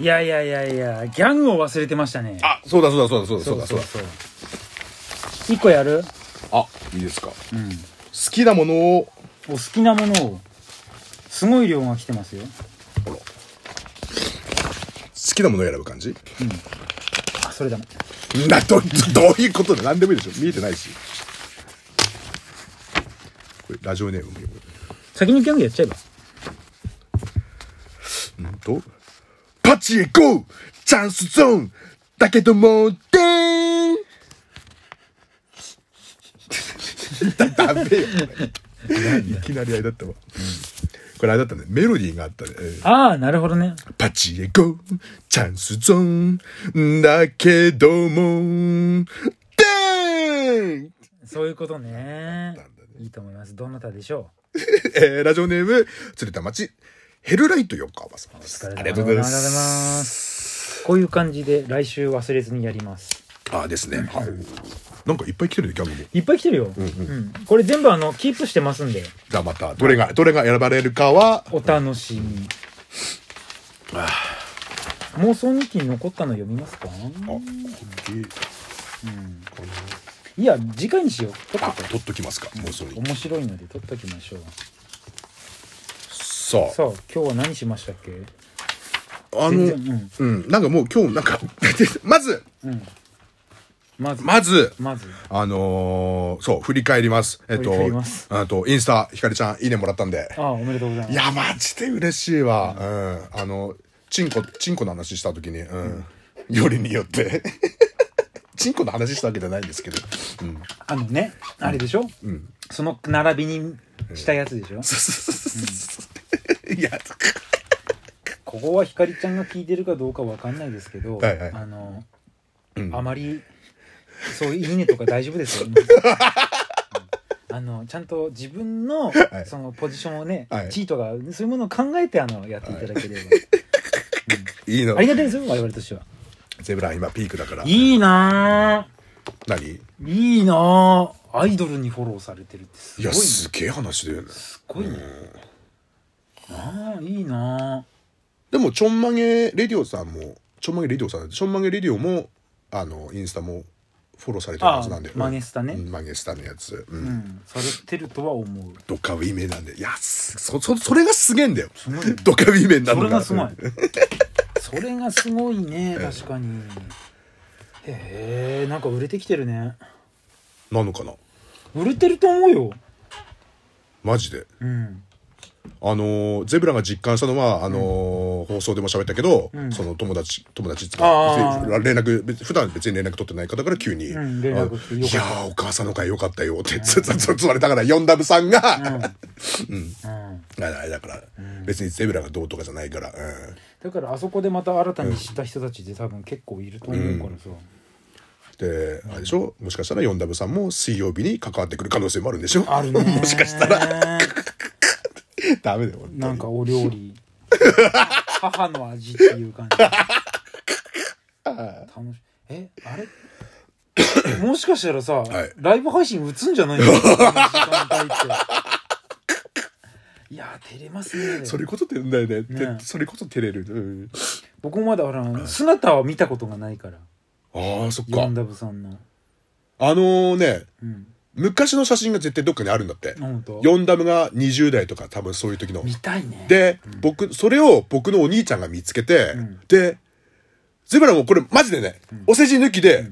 いやいやいやいやギャグを忘れてましたね。あそうだそうだそうだそうだそうだそうだ。そう一個やる？あいいですか。好うん。きなものを。お好きなものをすごい量が来てますよ。ほら。好きなものを選ぶ感じ？あそれだめなど どういうことだ？何でもいいでしょ。見えてないし。これラジオネームも先にギャグやっちゃえば。うん？と？パチへゴー。チャンスゾーン。だけどもでーんだダメよいきなりあれだったわ、これあれだったね。メロディーがあったね、うんああなるほどね。パチへゴー。チャンスゾーン。だけどもでーんそういうことね。いいと思います。どなたでしょ えーラジオネーム、鶴田町、ヘルライト横浜さんです。うありがとうございま。す。こういう感じで来週忘れずにやります。あですね。はい。なんかいっぱい来てるね、ギャグも。いっぱい来てるよ、うんこれ全部あのキープしてますんで。じゃあまた、どれが、どれが選ばれるかは、お楽しみ。妄想日記に残ったの読みますか？あ、こっち、こいや次回にしよう。取っとこ取っときますか、もうそれう。面白いので取っときましょうささあ今日は何しましたっけ？あ、あの、全然うん、なんかもう今日なんか、まず、うんうんまずまず、まずあのーそう、振り返ります。えっとあと、インスタ、ひかりちゃん、いいねもらったんで。ああおめでとうございますいや、マジで嬉しいわ。うん。あの、チンコ、チンコの話した時に、うん。よりによって。チンコの話したわけじゃないんですけど。うん。あのねあれでしょ、うん。その並びにしたやつでしょ、いや、ここはひかりちゃんが聞いてるかどうかわかんないですけど、はいはい。あの、うん。あまりそういういいねとか大丈夫ですよ、うん。あのちゃんと自分の、はい。そのポジションをね、はい。チートがそういうものを考えてあのやっていただければ、い。いの。あり。がたいですよ我々としては。ゼブラ今ピークだから。いいな何？ぁいいなぁアイドルにフォローされてるってすいや、ごいねすげえ話だよね。すごいね、いいな。でも、ちょんまげレディオさんも、ちょんまげレディオさん、ちょんまげレディオも、あの、インスタもフォローされてるはずなんで。あマゲスタね。うんマゲスタのやつ。う。ぁうん。んされてるとは思う。ドカウィメンなんで。いや、すそ、そ、それがすげえんだよ。すごいね。ドカウィメンなのそれがすごい。それがすごいね確かに。へえんか売れてきてるね。なのかな？売れてると思うよ。マジで？うんあのーゼブラが実感したのは、あのー放送でも喋ったけど、ん。その友達、友達っつうあか、連絡、別普段別に連絡取ってない方から急に、いやー、お母さんの会良かったよって、つつつつわれたから、ヨンダブさんが、うん。だから、別にゼブラがどうとかじゃないから、うん。だからあそこでまた新たに知った人たちで多分結構いると思うからさ、で、あれでしょ？もしかしたらヨンダブさんも水曜日に関わってくる可能性もあるんでしょ？あるね もしかしたら。ダメだよ、なんかお料理。母の味っていう感じ。楽しい。えあれ？もしかしたらさ、い。ライブ配信打つんじゃないの？時間帯って。いやー照れますね。それこそてんだよね。てねそれこそ照れる。うん。僕もまだほら姿は見たことがないから。ああ、そっか。ヨン。ダブさんの。あのね、うん昔の写真が絶対どっかにあるんだって。ヨンダムが20代とか多分そういう時の。見たいね。で、僕、それを僕のお兄ちゃんが見つけて、ん。で、ゼブラもこれマジでね、お世辞抜きで、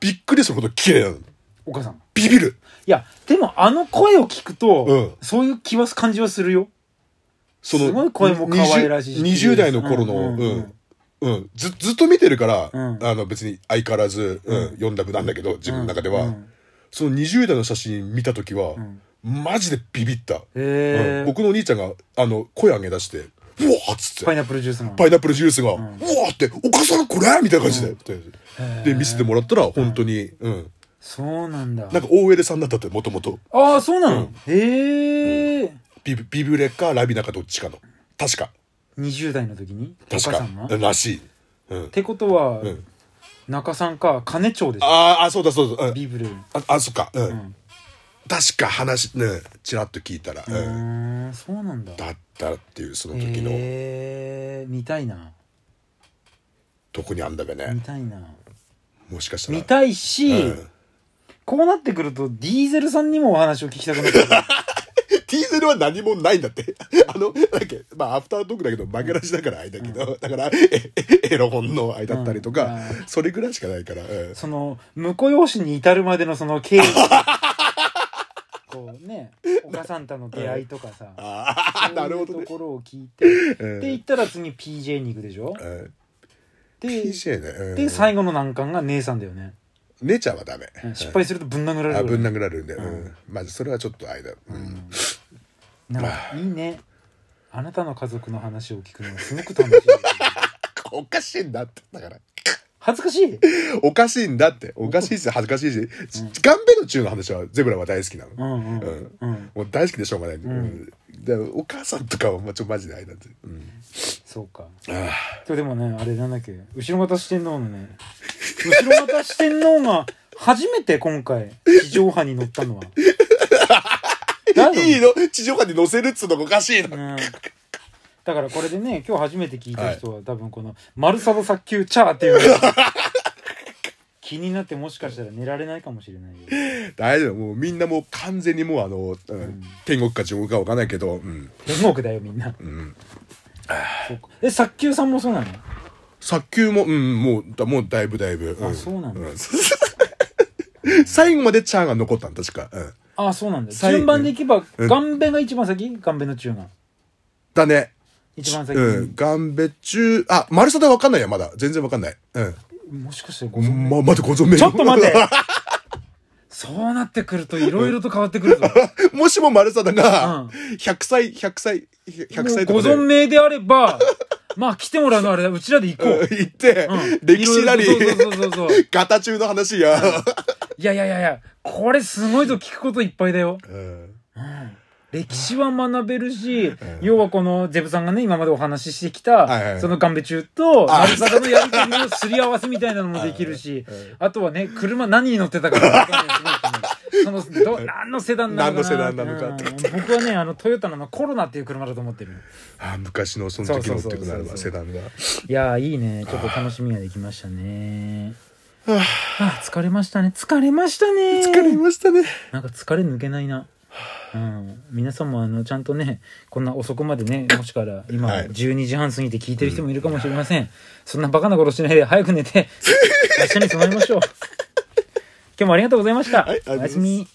びっくりするほど綺麗なの。お母さん。ビビる。いやでもあの声を聞くと、うん。そういう気は感じはするよ。その、すごい声も可愛らしいし。20, 20代の頃の、ううん。ん、ううん。ん。ず、ずっと見てるから、うん。あの別に相変わらず、うん、ヨンダムなんだけど、自分の中では。うんその20代の写真見た時は、んマジでビビった。うん僕のお兄ちゃんが、あの、声上げ出して、うわーっつって。パイナップルジュースのパイナップルジュースが、うわーって、お母さんこれみたいな感じで。で、見せてもらったら、本当に、うん。そうなんだなんか、OL さんだったって、もともと。ああそうなの、へえビブビブレかラビナかどっちかの。確か。20代の時に？お確母さんがか。らしい。うんっ。てことは、ん中さんか金町でしょあーあ、そうだそうだ。うんビブルあ、あ、そっか。うん。ん確か話、ね、ちらっと聞いたら、ううん。そうなんだだったっていう、その時の。へえ見たいなどこにあんだべ見ねたいなもしかしたら見たいし、うんこうなってくるとディーゼルさんにもお話を聞きたくなってくるルは何もないんだって。あの、だっけ、まあ、アフタートークだけど、負けなしだからあれだけど、だから、ええ エロ本の愛だったりとか、うんそれぐらいしかないから、うんその婿養子に至るまでのその経緯 こうねお母さんとの出会いとかさ、ああ、なるほどねそういうと。ころを聞いて、うんで行ったら次 PJ に行くでしょ？うんで PJ ね。うんで最後の難関が姉さんだよね、姉ちゃんはダメ。失敗するとぶん殴られるぶん殴られるんで。ううんん。まず、それはちょっと間。うん。なんかいいね。あなたの家族の話を聞くのがすごく楽しい。おかしいんだって。だから。恥ずかしい。おかしいんだって。おかしいし、恥ずかしいし、ガンベの中の話はゼブラは大好きなの。うんうんうん。うん。もう大好きでしょうがない。ん。うん。でお母さんとかはもうちょマジで間で。うん。そうか。あ今日でもねあれなんだっけ。後ろ方四天王のね。後ろ方四天王が初めて今回地上波に乗ったのは。だ あいいの？地上波に乗せるっつうのがおかしいの。うんだからこれでね今日初めて聞いた人は多分この「丸サド早急チャー」っていうのが 気になってもしかしたら寝られないかもしれないよ大丈夫。もうみんなもう完全にもうあの、うん天国か地獄かわかんないけど、うん。天国だよみんなうん。え早急さんもそうなの？早急も、うん、もう、だもうだいぶだいぶ。あそうなんだ 最後までチャーが残ったの、確か。うん。あそうなんだ最順番でいけばうんガンベが一番先？ガンベの中がだね。一番先？うん。ガンベ中、あ、丸貞わかんないよ、まだ。全然わかんない。うん。もしかしてご存命？ま、まだご存命？ちょっと待って そうなってくるといろいろと変わってくるぞ。もしも丸貞がうん、100歳、100歳、100もうご歳とかで存命であれば、まあ来てもらうのはあれだ、うちらで行こう。行ってうん、歴史なりいろいろとそうそうそうそう。ガタ中の話や。いやいやいやいや、これすごいぞ、聞くこといっぱいだよ。うん。歴史は学べるし、要はこのゼブさんがね、今までお話ししてきた、そのガンベ中と、あ丸坂のやりとりのすり合わせみたいなのもできるし、あとはね、車何に乗ってたかわかんないその、ど、何のセダンなのかな。何のセダンなのか僕はね、あの、トヨタのコロナっていう車だと思ってる。あ昔のその時のってくなるわ、セダンが。いやーいいね。ちょっと楽しみができましたね。はあ、疲れましたね。疲れましたね。疲れましたね。なんか疲れ抜けないな。うん、皆さんもあのちゃんとねこんな遅くまでねもしから今はい12時半過ぎて聞いてる人もいるかもしれません、そんなバカなことしないで早く寝て 明日に備えましょう今日もありがとうございました、はいおやすみ